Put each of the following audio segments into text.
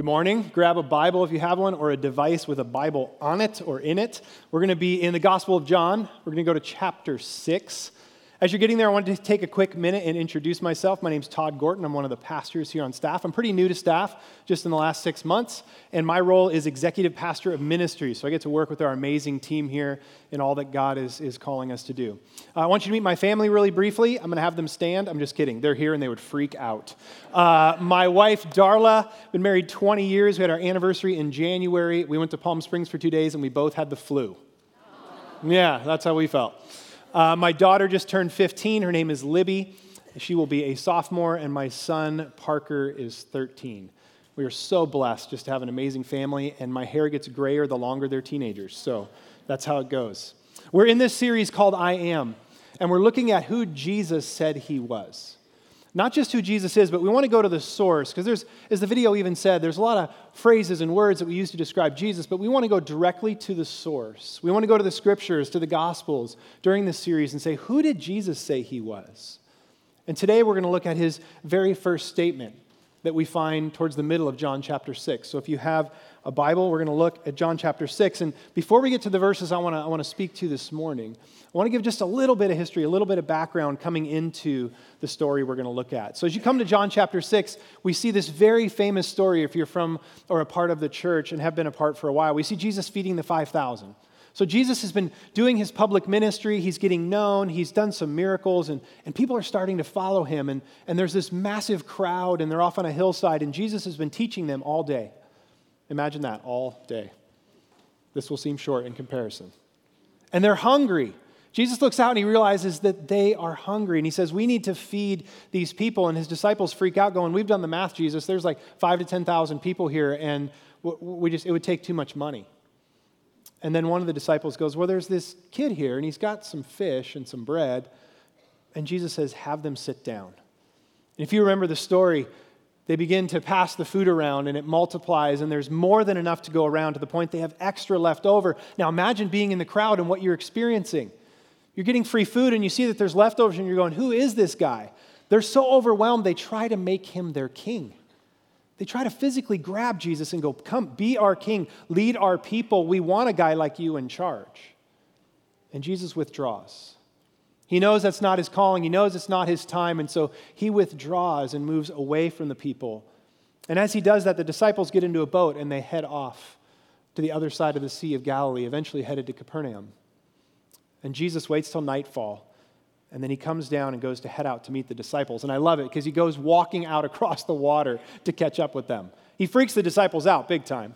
Good morning. Grab a Bible if you have one, or a device with a Bible on it or in it. We're going to be in the Gospel of John. We're going to go to chapter 6. As you're getting there, I wanted to take a quick minute and introduce myself. My name's Todd Gorton. I'm one of the pastors here on staff. I'm pretty new to staff just in the last six months, and my role is executive pastor of ministry. So I get to work with our amazing team here in all that God is, is calling us to do. Uh, I want you to meet my family really briefly. I'm going to have them stand. I'm just kidding. They're here and they would freak out. Uh, my wife, Darla, been married 20 years. We had our anniversary in January. We went to Palm Springs for two days and we both had the flu. Yeah, that's how we felt. Uh, my daughter just turned 15. Her name is Libby. She will be a sophomore, and my son, Parker, is 13. We are so blessed just to have an amazing family, and my hair gets grayer the longer they're teenagers. So that's how it goes. We're in this series called I Am, and we're looking at who Jesus said he was. Not just who Jesus is, but we want to go to the source because there's, as the video even said, there's a lot of phrases and words that we use to describe Jesus, but we want to go directly to the source. We want to go to the scriptures, to the gospels during this series and say, who did Jesus say he was? And today we're going to look at his very first statement that we find towards the middle of John chapter 6. So if you have a Bible, we're going to look at John chapter 6. And before we get to the verses I want to, I want to speak to this morning, I want to give just a little bit of history, a little bit of background coming into the story we're going to look at. So as you come to John chapter 6, we see this very famous story if you're from or a part of the church and have been a part for a while. We see Jesus feeding the 5,000. So Jesus has been doing his public ministry. He's getting known. He's done some miracles, and, and people are starting to follow him. And, and there's this massive crowd, and they're off on a hillside, and Jesus has been teaching them all day. Imagine that, all day. This will seem short in comparison. And they're hungry. Jesus looks out and he realizes that they are hungry. And he says, We need to feed these people. And his disciples freak out, going, We've done the math, Jesus. There's like five to 10,000 people here, and we just, it would take too much money. And then one of the disciples goes, Well, there's this kid here, and he's got some fish and some bread. And Jesus says, Have them sit down. And if you remember the story, they begin to pass the food around and it multiplies, and there's more than enough to go around to the point they have extra left over. Now imagine being in the crowd and what you're experiencing. You're getting free food and you see that there's leftovers, and you're going, Who is this guy? They're so overwhelmed, they try to make him their king. They try to physically grab Jesus and go, Come, be our king, lead our people. We want a guy like you in charge. And Jesus withdraws. He knows that's not his calling, he knows it's not his time, and so he withdraws and moves away from the people. And as he does that, the disciples get into a boat and they head off to the other side of the Sea of Galilee, eventually headed to Capernaum. And Jesus waits till nightfall, and then he comes down and goes to head out to meet the disciples. And I love it because he goes walking out across the water to catch up with them. He freaks the disciples out big time.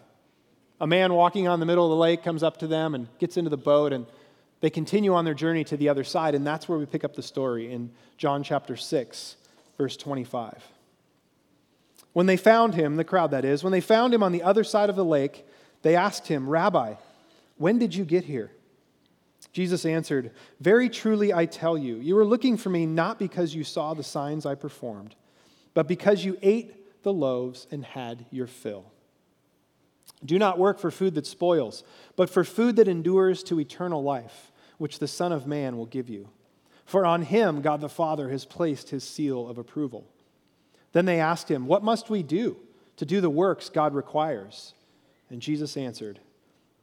A man walking on the middle of the lake comes up to them and gets into the boat and they continue on their journey to the other side, and that's where we pick up the story in John chapter 6, verse 25. When they found him, the crowd that is, when they found him on the other side of the lake, they asked him, Rabbi, when did you get here? Jesus answered, Very truly I tell you, you were looking for me not because you saw the signs I performed, but because you ate the loaves and had your fill. Do not work for food that spoils, but for food that endures to eternal life which the Son of Man will give you. For on him God the Father has placed his seal of approval. Then they asked him, What must we do to do the works God requires? And Jesus answered,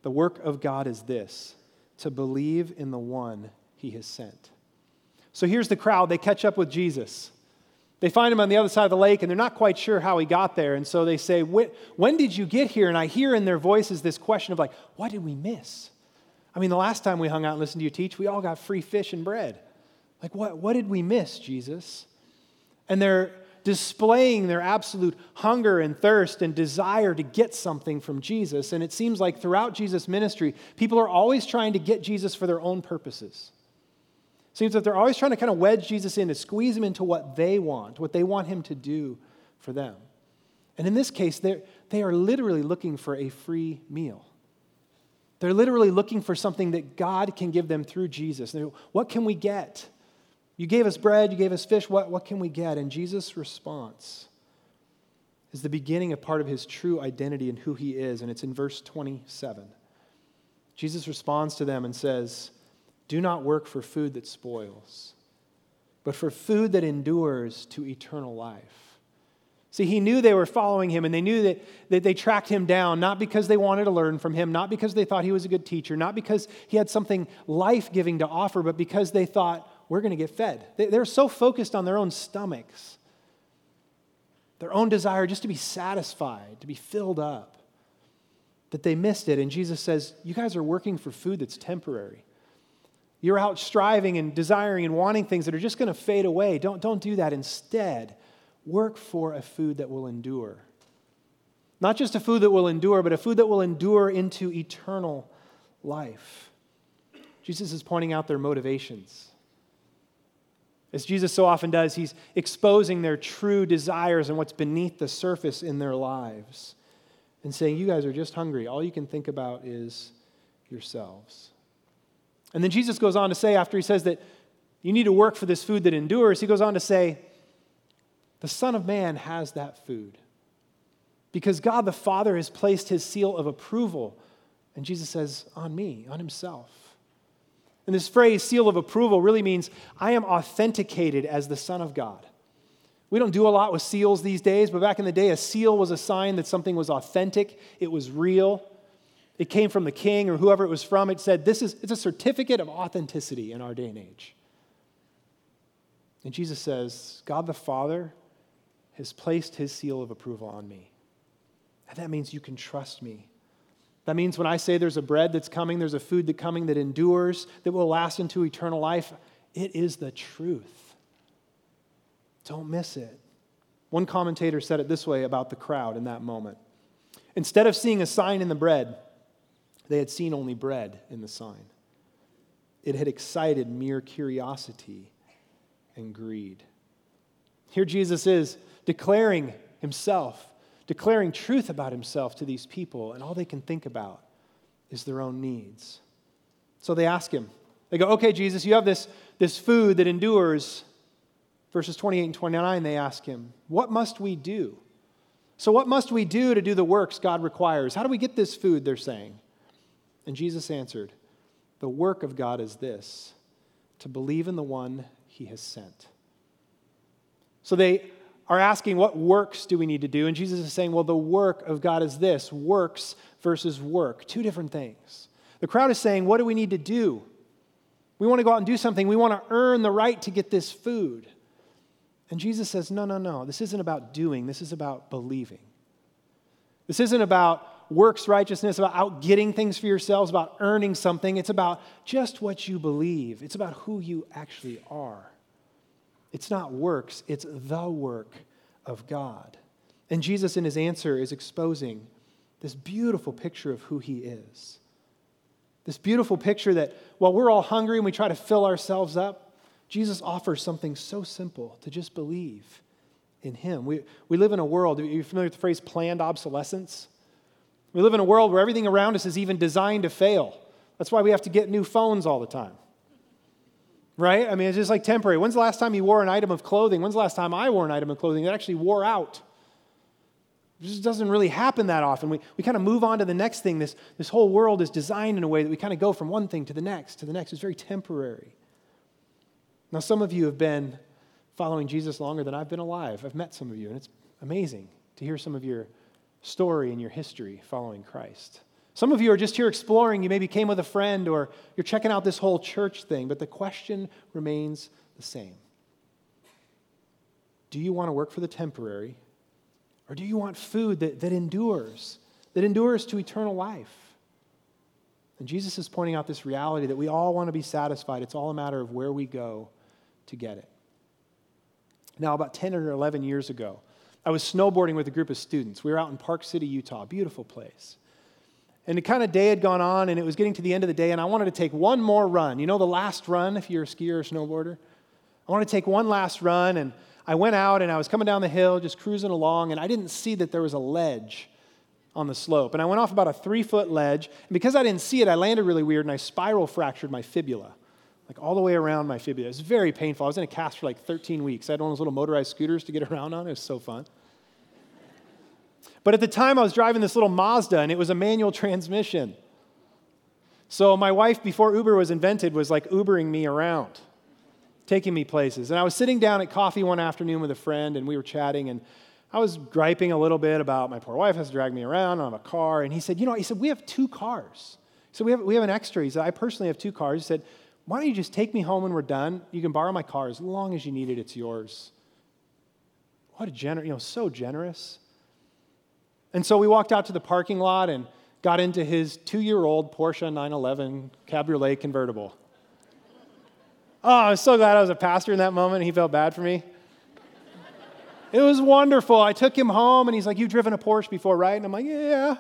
The work of God is this, to believe in the one he has sent. So here's the crowd. They catch up with Jesus. They find him on the other side of the lake, and they're not quite sure how he got there. And so they say, When did you get here? And I hear in their voices this question of, like, what did we miss? I mean, the last time we hung out and listened to you teach, we all got free fish and bread. Like, what, what did we miss, Jesus? And they're displaying their absolute hunger and thirst and desire to get something from Jesus. And it seems like throughout Jesus' ministry, people are always trying to get Jesus for their own purposes. It seems that they're always trying to kind of wedge Jesus in to squeeze him into what they want, what they want him to do for them. And in this case, they they are literally looking for a free meal. They're literally looking for something that God can give them through Jesus. what can we get? You gave us bread, you gave us fish, what, what can we get? And Jesus' response is the beginning of part of his true identity and who he is, and it's in verse 27. Jesus responds to them and says, Do not work for food that spoils, but for food that endures to eternal life, See, he knew they were following him and they knew that, that they tracked him down, not because they wanted to learn from him, not because they thought he was a good teacher, not because he had something life giving to offer, but because they thought, we're going to get fed. They, they're so focused on their own stomachs, their own desire just to be satisfied, to be filled up, that they missed it. And Jesus says, You guys are working for food that's temporary. You're out striving and desiring and wanting things that are just going to fade away. Don't, don't do that. Instead, work for a food that will endure. Not just a food that will endure, but a food that will endure into eternal life. Jesus is pointing out their motivations. As Jesus so often does, he's exposing their true desires and what's beneath the surface in their lives and saying, You guys are just hungry. All you can think about is yourselves. And then Jesus goes on to say, after he says that you need to work for this food that endures, he goes on to say, The Son of Man has that food. Because God the Father has placed his seal of approval, and Jesus says, on me, on himself. And this phrase, seal of approval, really means I am authenticated as the Son of God. We don't do a lot with seals these days, but back in the day, a seal was a sign that something was authentic, it was real. It came from the king or whoever it was from. It said, This is it's a certificate of authenticity in our day and age. And Jesus says, God the Father has placed his seal of approval on me. And that means you can trust me. That means when I say there's a bread that's coming, there's a food that's coming that endures, that will last into eternal life, it is the truth. Don't miss it. One commentator said it this way about the crowd in that moment. Instead of seeing a sign in the bread, they had seen only bread in the sign. It had excited mere curiosity and greed. Here Jesus is declaring himself declaring truth about himself to these people, and all they can think about is their own needs. So they ask him, they go, Okay, Jesus, you have this, this food that endures. Verses 28 and 29, they ask him, What must we do? So, what must we do to do the works God requires? How do we get this food? They're saying. And Jesus answered, The work of God is this to believe in the one he has sent. So they are asking, What works do we need to do? And Jesus is saying, Well, the work of God is this works versus work. Two different things. The crowd is saying, What do we need to do? We want to go out and do something. We want to earn the right to get this food. And Jesus says, No, no, no. This isn't about doing, this is about believing. This isn't about works righteousness, about out getting things for yourselves, about earning something. It's about just what you believe, it's about who you actually are. It's not works, it's the work of God. And Jesus, in his answer, is exposing this beautiful picture of who he is. This beautiful picture that while we're all hungry and we try to fill ourselves up, Jesus offers something so simple to just believe in him. We, we live in a world, are you familiar with the phrase planned obsolescence? We live in a world where everything around us is even designed to fail. That's why we have to get new phones all the time right? I mean, it's just like temporary. When's the last time you wore an item of clothing? When's the last time I wore an item of clothing that actually wore out? It just doesn't really happen that often. We, we kind of move on to the next thing. This, this whole world is designed in a way that we kind of go from one thing to the next, to the next. It's very temporary. Now, some of you have been following Jesus longer than I've been alive. I've met some of you, and it's amazing to hear some of your story and your history following Christ. Some of you are just here exploring. You maybe came with a friend or you're checking out this whole church thing, but the question remains the same Do you want to work for the temporary, or do you want food that, that endures, that endures to eternal life? And Jesus is pointing out this reality that we all want to be satisfied. It's all a matter of where we go to get it. Now, about 10 or 11 years ago, I was snowboarding with a group of students. We were out in Park City, Utah, beautiful place. And the kind of day had gone on, and it was getting to the end of the day, and I wanted to take one more run. You know, the last run, if you're a skier or snowboarder? I wanted to take one last run, and I went out and I was coming down the hill, just cruising along, and I didn't see that there was a ledge on the slope. And I went off about a three foot ledge, and because I didn't see it, I landed really weird, and I spiral fractured my fibula, like all the way around my fibula. It was very painful. I was in a cast for like 13 weeks. I had one of those little motorized scooters to get around on. It was so fun. But at the time, I was driving this little Mazda, and it was a manual transmission. So my wife, before Uber was invented, was like Ubering me around, taking me places. And I was sitting down at coffee one afternoon with a friend, and we were chatting, and I was griping a little bit about my poor wife has to drag me around. I have a car. And he said, You know, he said, we have two cars. So we have, we have an extra. He said, I personally have two cars. He said, Why don't you just take me home when we're done? You can borrow my car as long as you need it, it's yours. What a generous, you know, so generous. And so we walked out to the parking lot and got into his two year old Porsche 911 Cabriolet convertible. Oh, I was so glad I was a pastor in that moment. He felt bad for me. It was wonderful. I took him home and he's like, You've driven a Porsche before, right? And I'm like, Yeah.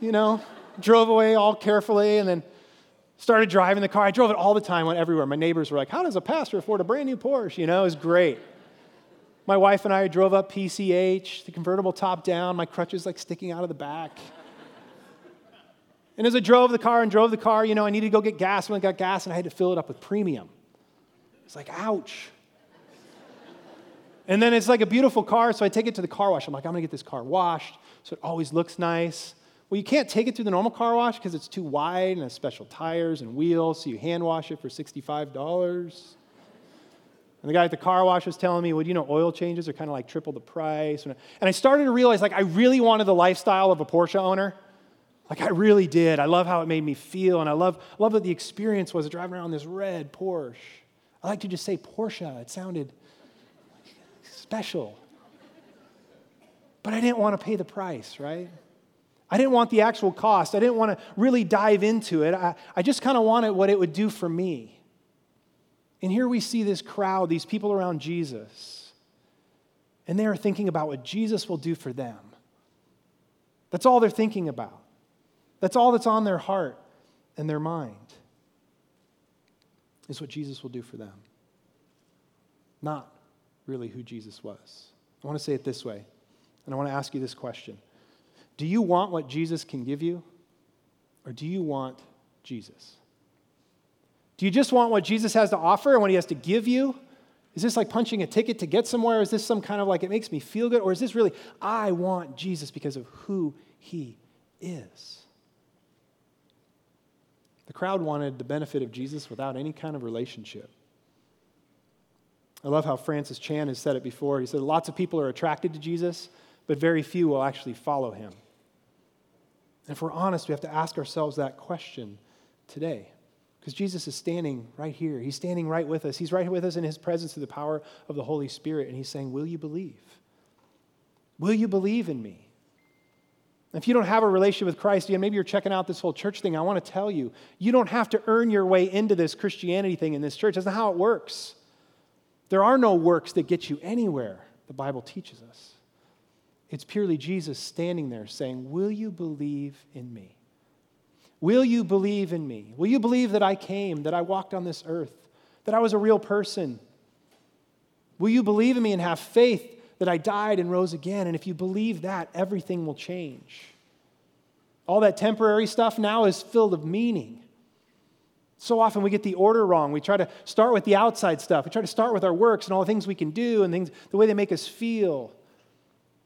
You know, drove away all carefully and then started driving the car. I drove it all the time, went everywhere. My neighbors were like, How does a pastor afford a brand new Porsche? You know, it was great. My wife and I drove up PCH, the convertible top down, my crutches like sticking out of the back. And as I drove the car and drove the car, you know, I needed to go get gas. When I got gas, and I had to fill it up with premium. It's like, ouch. And then it's like a beautiful car, so I take it to the car wash. I'm like, I'm gonna get this car washed, so it always looks nice. Well, you can't take it through the normal car wash because it's too wide and has special tires and wheels, so you hand wash it for $65. And the guy at the car wash was telling me, well, you know, oil changes are kind of like triple the price. And I started to realize, like, I really wanted the lifestyle of a Porsche owner. Like, I really did. I love how it made me feel, and I love, love what the experience was driving around this red Porsche. I like to just say Porsche. It sounded special. But I didn't want to pay the price, right? I didn't want the actual cost. I didn't want to really dive into it. I, I just kind of wanted what it would do for me. And here we see this crowd, these people around Jesus, and they are thinking about what Jesus will do for them. That's all they're thinking about. That's all that's on their heart and their mind is what Jesus will do for them, not really who Jesus was. I want to say it this way, and I want to ask you this question Do you want what Jesus can give you, or do you want Jesus? Do you just want what Jesus has to offer and what he has to give you? Is this like punching a ticket to get somewhere? Is this some kind of like it makes me feel good? Or is this really, I want Jesus because of who he is? The crowd wanted the benefit of Jesus without any kind of relationship. I love how Francis Chan has said it before. He said, Lots of people are attracted to Jesus, but very few will actually follow him. And if we're honest, we have to ask ourselves that question today. Because Jesus is standing right here. He's standing right with us. He's right with us in his presence through the power of the Holy Spirit. And he's saying, Will you believe? Will you believe in me? If you don't have a relationship with Christ, and maybe you're checking out this whole church thing. I want to tell you, you don't have to earn your way into this Christianity thing in this church. That's not how it works. There are no works that get you anywhere, the Bible teaches us. It's purely Jesus standing there saying, Will you believe in me? Will you believe in me? Will you believe that I came, that I walked on this earth, that I was a real person? Will you believe in me and have faith that I died and rose again. And if you believe that, everything will change. All that temporary stuff now is filled of meaning. So often we get the order wrong. We try to start with the outside stuff. We try to start with our works and all the things we can do and things, the way they make us feel.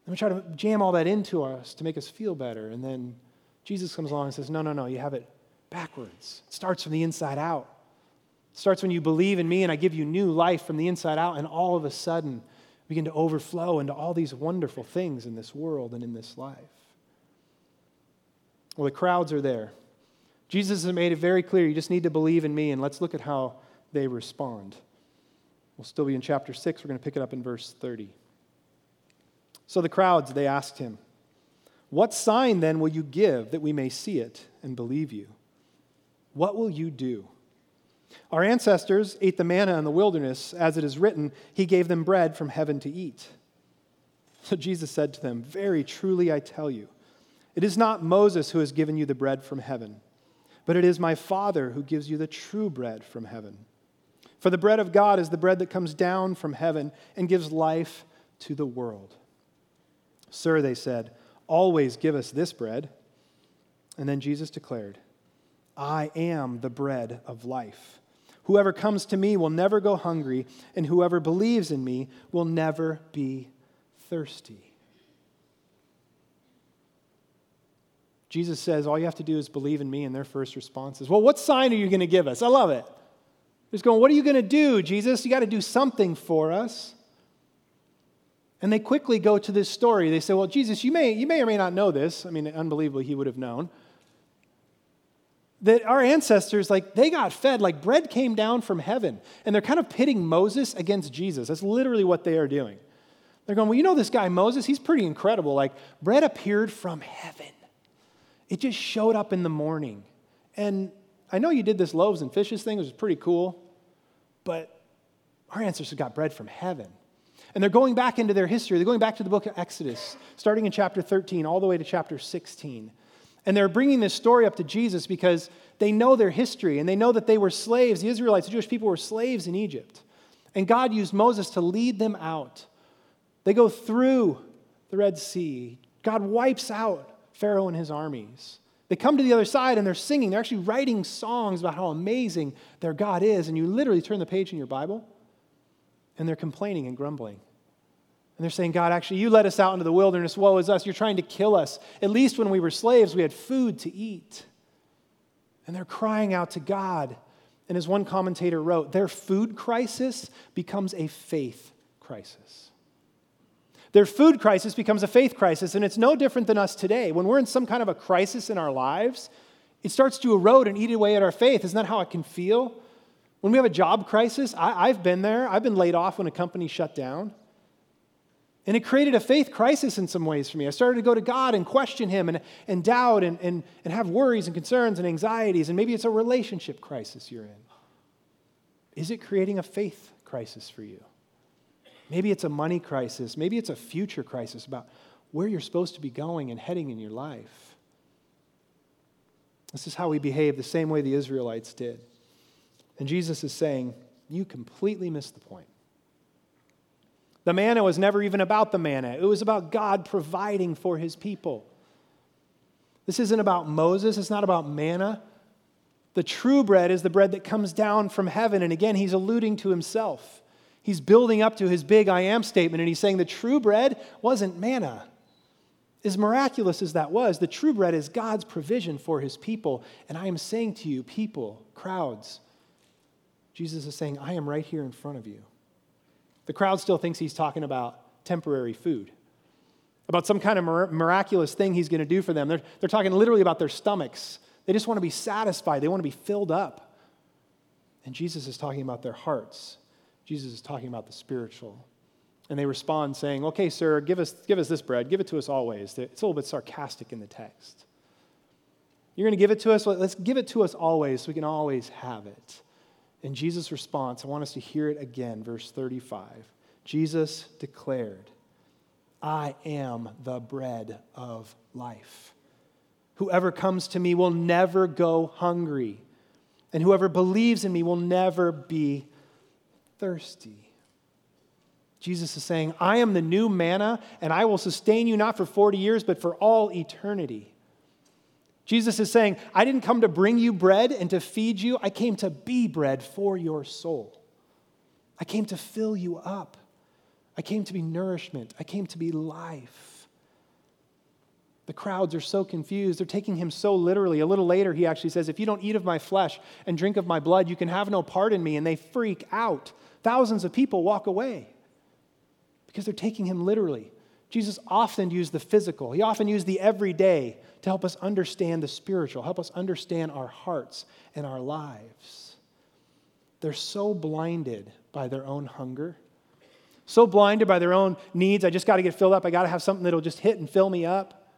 And we try to jam all that into us to make us feel better. And then Jesus comes along and says, No, no, no, you have it backwards. It starts from the inside out. It starts when you believe in me and I give you new life from the inside out, and all of a sudden, begin to overflow into all these wonderful things in this world and in this life. Well, the crowds are there. Jesus has made it very clear you just need to believe in me, and let's look at how they respond. We'll still be in chapter 6. We're going to pick it up in verse 30. So the crowds, they asked him, What sign then will you give that we may see it and believe you? What will you do? Our ancestors ate the manna in the wilderness. As it is written, He gave them bread from heaven to eat. So Jesus said to them, Very truly I tell you, it is not Moses who has given you the bread from heaven, but it is my Father who gives you the true bread from heaven. For the bread of God is the bread that comes down from heaven and gives life to the world. Sir, they said, always give us this bread. And then Jesus declared, I am the bread of life. Whoever comes to me will never go hungry, and whoever believes in me will never be thirsty. Jesus says, All you have to do is believe in me, and their first response is, Well, what sign are you going to give us? I love it. He's going, What are you going to do, Jesus? You got to do something for us. And they quickly go to this story. They say, Well, Jesus, you may, you may or may not know this. I mean, unbelievably, he would have known. That our ancestors, like, they got fed, like bread came down from heaven. And they're kind of pitting Moses against Jesus. That's literally what they are doing. They're going, Well, you know this guy, Moses, he's pretty incredible. Like, bread appeared from heaven, it just showed up in the morning. And I know you did this loaves and fishes thing, which was pretty cool, but our ancestors got bread from heaven. And they're going back into their history. They're going back to the book of Exodus, starting in chapter 13, all the way to chapter 16. And they're bringing this story up to Jesus because they know their history and they know that they were slaves. The Israelites, the Jewish people, were slaves in Egypt. And God used Moses to lead them out. They go through the Red Sea. God wipes out Pharaoh and his armies. They come to the other side and they're singing. They're actually writing songs about how amazing their God is. And you literally turn the page in your Bible and they're complaining and grumbling. And they're saying, God, actually, you led us out into the wilderness. Woe is us. You're trying to kill us. At least when we were slaves, we had food to eat. And they're crying out to God. And as one commentator wrote, their food crisis becomes a faith crisis. Their food crisis becomes a faith crisis, and it's no different than us today. When we're in some kind of a crisis in our lives, it starts to erode and eat away at our faith. Isn't that how it can feel? When we have a job crisis, I, have been there. I've been laid off when a company shut down. And it created a faith crisis in some ways for me. I started to go to God and question Him and, and doubt and, and, and have worries and concerns and anxieties. And maybe it's a relationship crisis you're in. Is it creating a faith crisis for you? Maybe it's a money crisis. Maybe it's a future crisis about where you're supposed to be going and heading in your life. This is how we behave the same way the Israelites did. And Jesus is saying, You completely missed the point. The manna was never even about the manna, it was about God providing for his people. This isn't about Moses, it's not about manna. The true bread is the bread that comes down from heaven. And again, he's alluding to himself. He's building up to his big I am statement, and he's saying the true bread wasn't manna. As miraculous as that was, the true bread is God's provision for his people. And I am saying to you, people, crowds, Jesus is saying, I am right here in front of you. The crowd still thinks he's talking about temporary food, about some kind of miraculous thing he's going to do for them. They're, they're talking literally about their stomachs. They just want to be satisfied, they want to be filled up. And Jesus is talking about their hearts. Jesus is talking about the spiritual. And they respond saying, Okay, sir, give us, give us this bread. Give it to us always. It's a little bit sarcastic in the text. You're going to give it to us? Let's give it to us always so we can always have it. And Jesus' response, I want us to hear it again, verse 35. Jesus declared, I am the bread of life. Whoever comes to me will never go hungry, and whoever believes in me will never be thirsty. Jesus is saying, I am the new manna, and I will sustain you not for 40 years, but for all eternity. Jesus is saying, I didn't come to bring you bread and to feed you, I came to be bread for your soul. I came to fill you up. I came to be nourishment. I came to be life. The crowds are so confused. They're taking him so literally. A little later, he actually says, If you don't eat of my flesh and drink of my blood, you can have no part in me. And they freak out. Thousands of people walk away because they're taking him literally. Jesus often used the physical, he often used the everyday to help us understand the spiritual, help us understand our hearts and our lives. They're so blinded by their own hunger, so blinded by their own needs. I just got to get filled up. I got to have something that'll just hit and fill me up.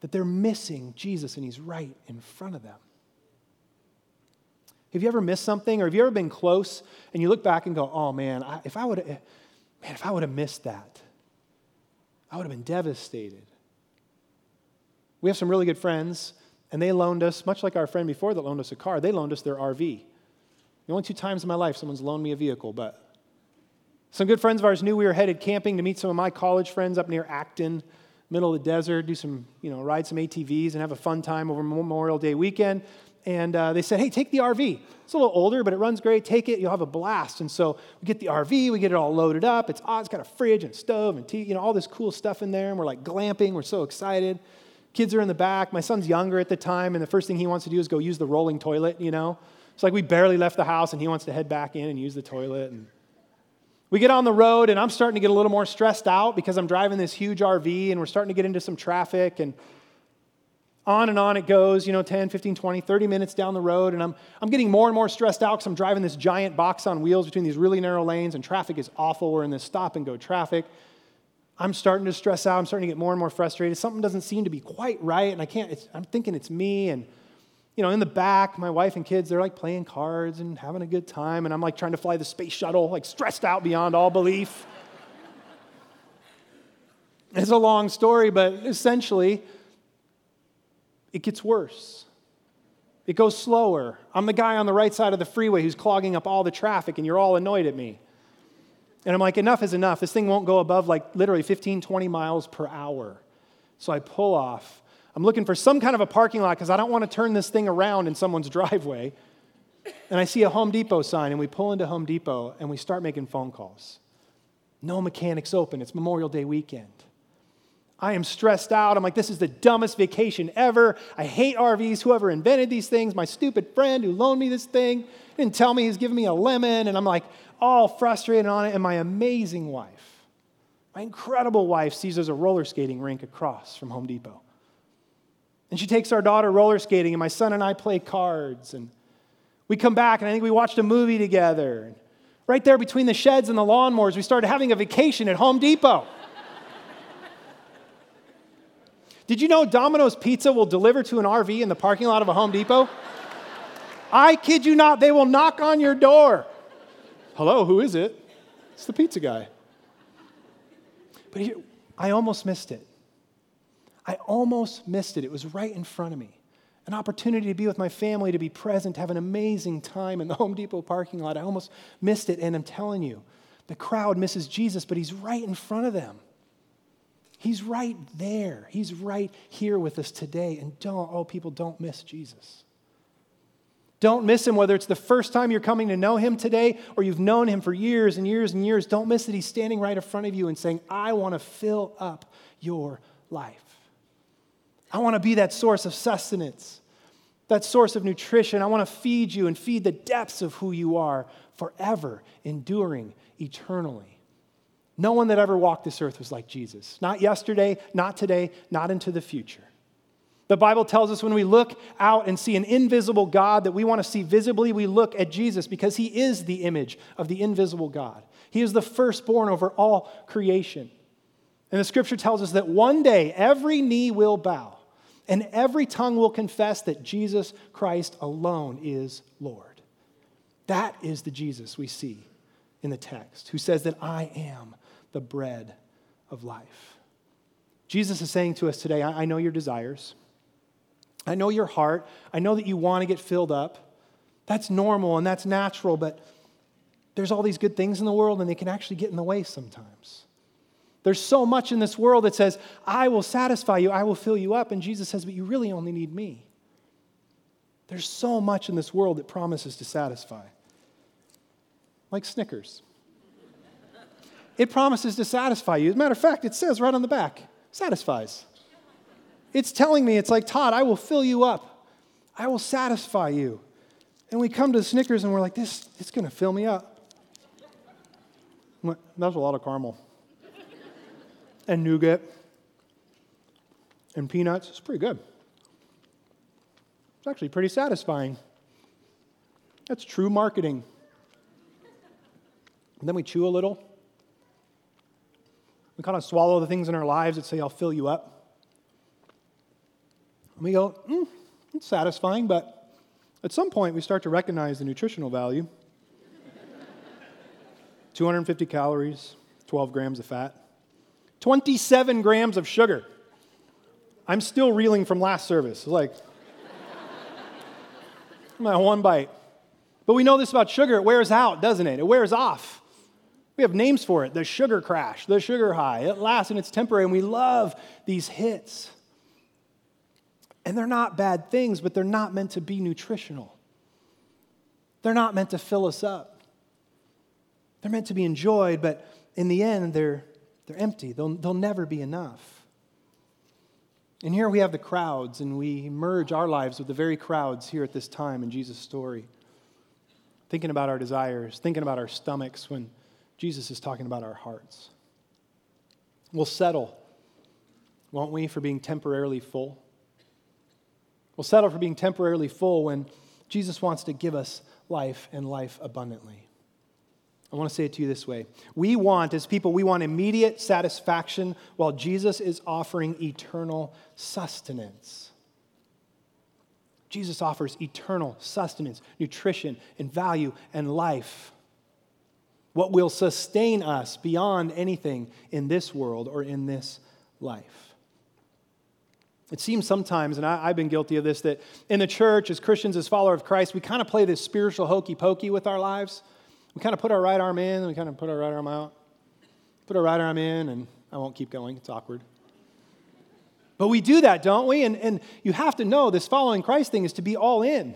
That they're missing Jesus and he's right in front of them. Have you ever missed something or have you ever been close and you look back and go, oh man, I, if I would have, man, if I would have missed that, I would have been devastated. We have some really good friends and they loaned us, much like our friend before that loaned us a car, they loaned us their RV. The only two times in my life someone's loaned me a vehicle, but some good friends of ours knew we were headed camping to meet some of my college friends up near Acton, middle of the desert, do some, you know, ride some ATVs and have a fun time over Memorial Day weekend and uh, they said, hey, take the RV. It's a little older, but it runs great. Take it, you'll have a blast. And so we get the RV, we get it all loaded up. It's, oh, it's got a fridge and stove and tea, you know, all this cool stuff in there. And we're like glamping, we're so excited. Kids are in the back. My son's younger at the time, and the first thing he wants to do is go use the rolling toilet, you know. It's like we barely left the house, and he wants to head back in and use the toilet. And We get on the road, and I'm starting to get a little more stressed out because I'm driving this huge RV and we're starting to get into some traffic. And on and on it goes, you know, 10, 15, 20, 30 minutes down the road. And I'm, I'm getting more and more stressed out because I'm driving this giant box on wheels between these really narrow lanes, and traffic is awful. We're in this stop and go traffic. I'm starting to stress out. I'm starting to get more and more frustrated. Something doesn't seem to be quite right, and I can't, I'm thinking it's me. And, you know, in the back, my wife and kids, they're like playing cards and having a good time. And I'm like trying to fly the space shuttle, like stressed out beyond all belief. it's a long story, but essentially, it gets worse. It goes slower. I'm the guy on the right side of the freeway who's clogging up all the traffic, and you're all annoyed at me. And I'm like, enough is enough. This thing won't go above like literally 15, 20 miles per hour. So I pull off. I'm looking for some kind of a parking lot because I don't want to turn this thing around in someone's driveway. And I see a Home Depot sign, and we pull into Home Depot and we start making phone calls. No mechanics open. It's Memorial Day weekend. I am stressed out. I'm like, this is the dumbest vacation ever. I hate RVs. Whoever invented these things, my stupid friend who loaned me this thing, didn't tell me he's giving me a lemon. And I'm like, all frustrated on it. And my amazing wife, my incredible wife, sees there's a roller skating rink across from Home Depot. And she takes our daughter roller skating, and my son and I play cards. And we come back, and I think we watched a movie together. And right there between the sheds and the lawnmowers, we started having a vacation at Home Depot. Did you know Domino's Pizza will deliver to an RV in the parking lot of a Home Depot? I kid you not, they will knock on your door. Hello, who is it? It's the pizza guy. But I almost missed it. I almost missed it. It was right in front of me. An opportunity to be with my family, to be present, to have an amazing time in the Home Depot parking lot. I almost missed it, and I'm telling you, the crowd misses Jesus, but he's right in front of them. He's right there. He's right here with us today. And don't, oh, people, don't miss Jesus. Don't miss him, whether it's the first time you're coming to know him today or you've known him for years and years and years. Don't miss that he's standing right in front of you and saying, I want to fill up your life. I want to be that source of sustenance, that source of nutrition. I want to feed you and feed the depths of who you are forever, enduring eternally. No one that ever walked this earth was like Jesus. Not yesterday, not today, not into the future. The Bible tells us when we look out and see an invisible God that we want to see visibly, we look at Jesus because he is the image of the invisible God. He is the firstborn over all creation. And the scripture tells us that one day every knee will bow and every tongue will confess that Jesus Christ alone is Lord. That is the Jesus we see in the text, who says that I am the bread of life. Jesus is saying to us today, I, know your desires. I know your heart. I know that you want to get filled up. That's normal and that's natural, but there's all these good things in the world and they can actually get in the way sometimes. There's so much in this world that says, I will satisfy you, I will fill you up. And Jesus says, but you really only need me. There's so much in this world that promises to satisfy, like Snickers. It promises to satisfy you. As a matter of fact, it says right on the back satisfies. It's telling me, it's like, Todd, I will fill you up, I will satisfy you. And we come to the Snickers and we're like, this, it's going to fill me up. That's a lot of caramel. And nougat. And peanuts. It's pretty good. It's actually pretty satisfying. That's true marketing. And then we chew a little kind of swallow the things in our lives that say, I'll fill you up. And we go, mm, it's satisfying, but at some point we start to recognize the nutritional value 250 calories, 12 grams of fat, 27 grams of sugar. I'm still reeling from last service. It's like, my one bite. But we know this about sugar. It wears out, doesn't it? It wears off. We have names for it the sugar crash, the sugar high. It lasts and it's temporary, and we love these hits. And they're not bad things, but they're not meant to be nutritional. They're not meant to fill us up. They're meant to be enjoyed, but in the end, they're, they're empty. They'll, they'll never be enough. And here we have the crowds, and we merge our lives with the very crowds here at this time in Jesus' story. Thinking about our desires, thinking about our stomachs when Jesus is talking about our hearts. We'll settle, won't we, for being temporarily full? We'll settle for being temporarily full when Jesus wants to give us life and life abundantly. I want to say it to you this way. We want, as people, we want immediate satisfaction while Jesus is offering eternal sustenance. Jesus offers eternal sustenance, nutrition, and value and life. What will sustain us beyond anything in this world or in this life. It seems sometimes, and I, have been guilty of this, that in the church, as Christians, as followers of Christ, we kind of play this spiritual hokey pokey with our lives. We kind of put our right arm in, and we kind of put our right arm out. Put our right arm in, and I won't keep going, it's awkward. But we do that, don't we? And, and you have to know this following Christ thing is to be all in.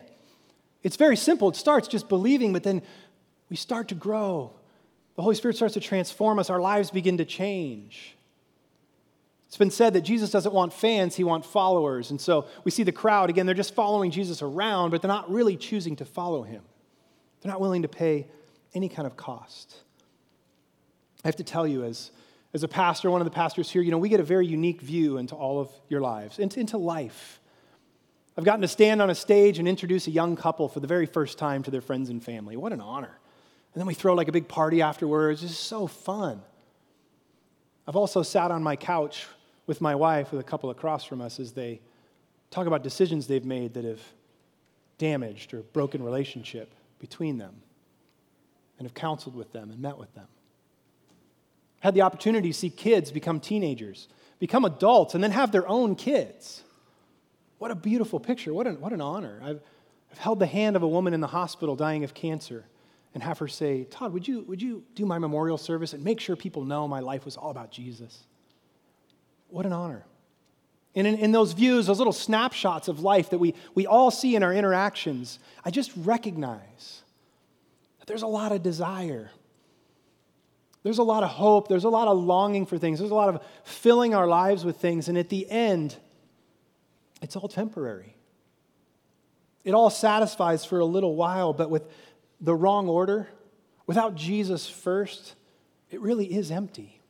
It's very simple. It starts just believing, but then we start to grow. The Holy Spirit starts to transform us, our lives begin to change. It's been said that Jesus doesn't want fans, he wants followers. And so we see the crowd, again, they're just following Jesus around, but they're not really choosing to follow him. They're not willing to pay any kind of cost. I have to tell you, as, as a pastor, one of the pastors here, you know, we get a very unique view into all of your lives, into, into life. I've gotten to stand on a stage and introduce a young couple for the very first time to their friends and family. What an honor. And then we throw like a big party afterwards. It's so fun. I've also sat on my couch with my wife, with a couple across from us, as they talk about decisions they've made that have damaged or broken relationship between them, and have counseled with them and met with them. Had the opportunity to see kids become teenagers, become adults, and then have their own kids. What a beautiful picture. What an, what an honor. I've, I've held the hand of a woman in the hospital dying of cancer and have her say, Todd, would you, would you do my memorial service and make sure people know my life was all about Jesus? What an honor. And in, in, those views, those little snapshots of life that we, we all see in our interactions, I just recognize that there's a lot of desire. There's a lot of hope. There's a lot of longing for things. There's a lot of filling our lives with things. And at the end, it's all temporary. It all satisfies for a little while, but with the wrong order, without Jesus first, it really is empty.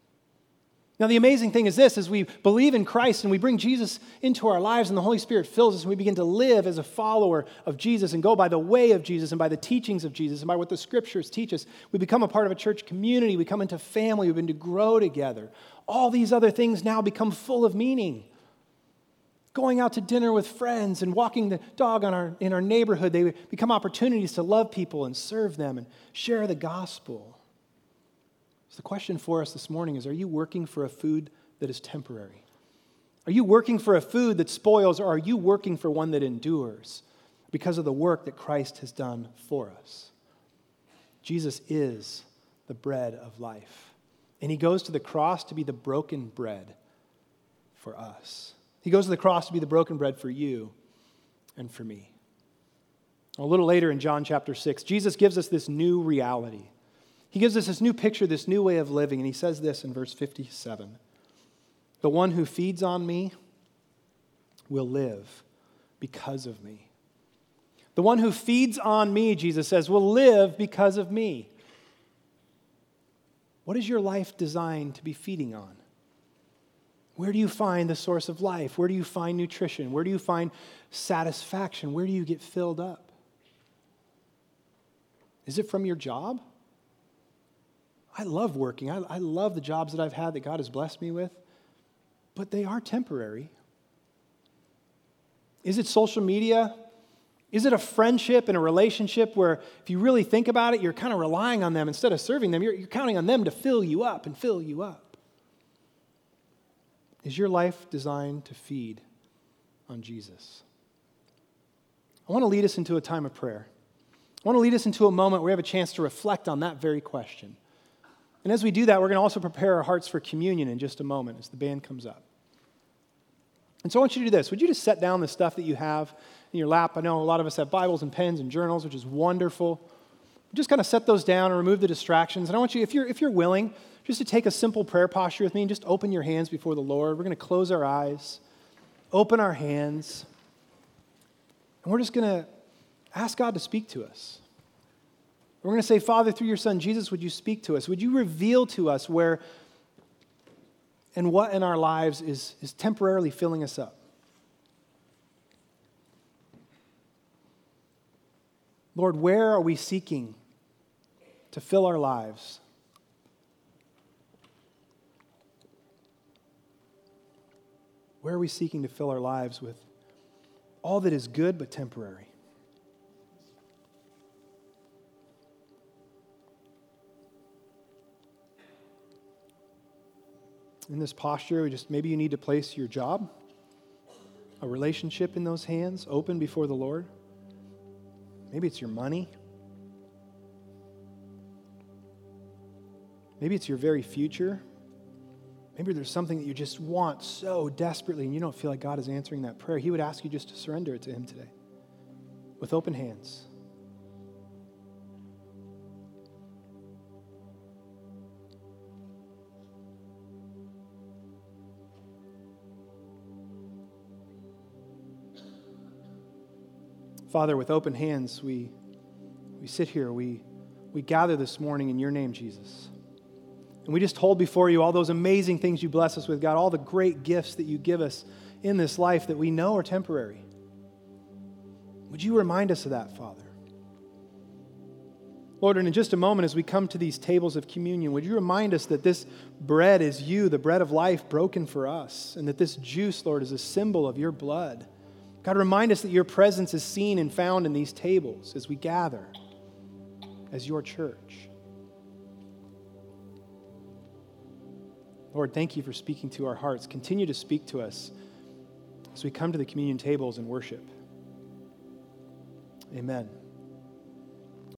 Now, the amazing thing is this as we believe in Christ and we bring Jesus into our lives and the Holy Spirit fills us and we begin to live as a follower of Jesus and go by the way of Jesus and by the teachings of Jesus and by what the scriptures teach us, we become a part of a church community. We come into family. We begin to grow together. All these other things now become full of meaning. Going out to dinner with friends and walking the dog our, in our neighborhood, they become opportunities to love people and serve them and share the gospel. So, the question for us this morning is Are you working for a food that is temporary? Are you working for a food that spoils, or are you working for one that endures because of the work that Christ has done for us? Jesus is the bread of life. And he goes to the cross to be the broken bread for us. He goes to the cross to be the broken bread for you and for me. A little later in John chapter 6, Jesus gives us this new reality. He gives us this new picture, this new way of living, and he says this in verse 57 The one who feeds on me will live because of me. The one who feeds on me, Jesus says, will live because of me. What is your life designed to be feeding on? Where do you find the source of life? Where do you find nutrition? Where do you find satisfaction? Where do you get filled up? Is it from your job? I love working. I, I love the jobs that I've had that God has blessed me with, but they are temporary. Is it social media? Is it a friendship and a relationship where, if you really think about it, you're kind of relying on them instead of serving them? You're, you're counting on them to fill you up and fill you up. Is your life designed to feed on Jesus? I want to lead us into a time of prayer. I want to lead us into a moment where we have a chance to reflect on that very question. And as we do that, we're going to also prepare our hearts for communion in just a moment as the band comes up. And so I want you to do this. Would you just set down the stuff that you have in your lap? I know a lot of us have Bibles and pens and journals, which is wonderful. Just kind of set those down and remove the distractions. And I want you, if you're, if you're willing, just to take a simple prayer posture with me and just open your hands before the Lord. We're going to close our eyes, open our hands, and we're just going to ask God to speak to us. We're going to say, Father, through your Son, Jesus, would you speak to us? Would you reveal to us where and what in our lives is, is temporarily filling us up? Lord, where are we seeking to fill our lives? Where are we seeking to fill our lives with all that is good but temporary? In this posture, just maybe you need to place your job, a relationship in those hands, open before the Lord. Maybe it's your money. Maybe it's your very future. Maybe there's something that you just want so desperately and you don't feel like God is answering that prayer. He would ask you just to surrender it to Him today with open hands. Father, with open hands, we, we sit here, we, we gather this morning in your name, Jesus. And we just hold before you all those amazing things you bless us with, God, all the great gifts that you give us in this life that we know are temporary. Would you remind us of that, Father? Lord, and in just a moment, as we come to these tables of communion, would you remind us that this bread is you, the bread of life, broken for us, and that this juice, Lord, is a symbol of your blood? God, remind us that your presence is seen and found in these tables as we gather as your church. Lord, thank you for speaking to our hearts. Continue to speak to us as we come to the communion tables and worship. Amen.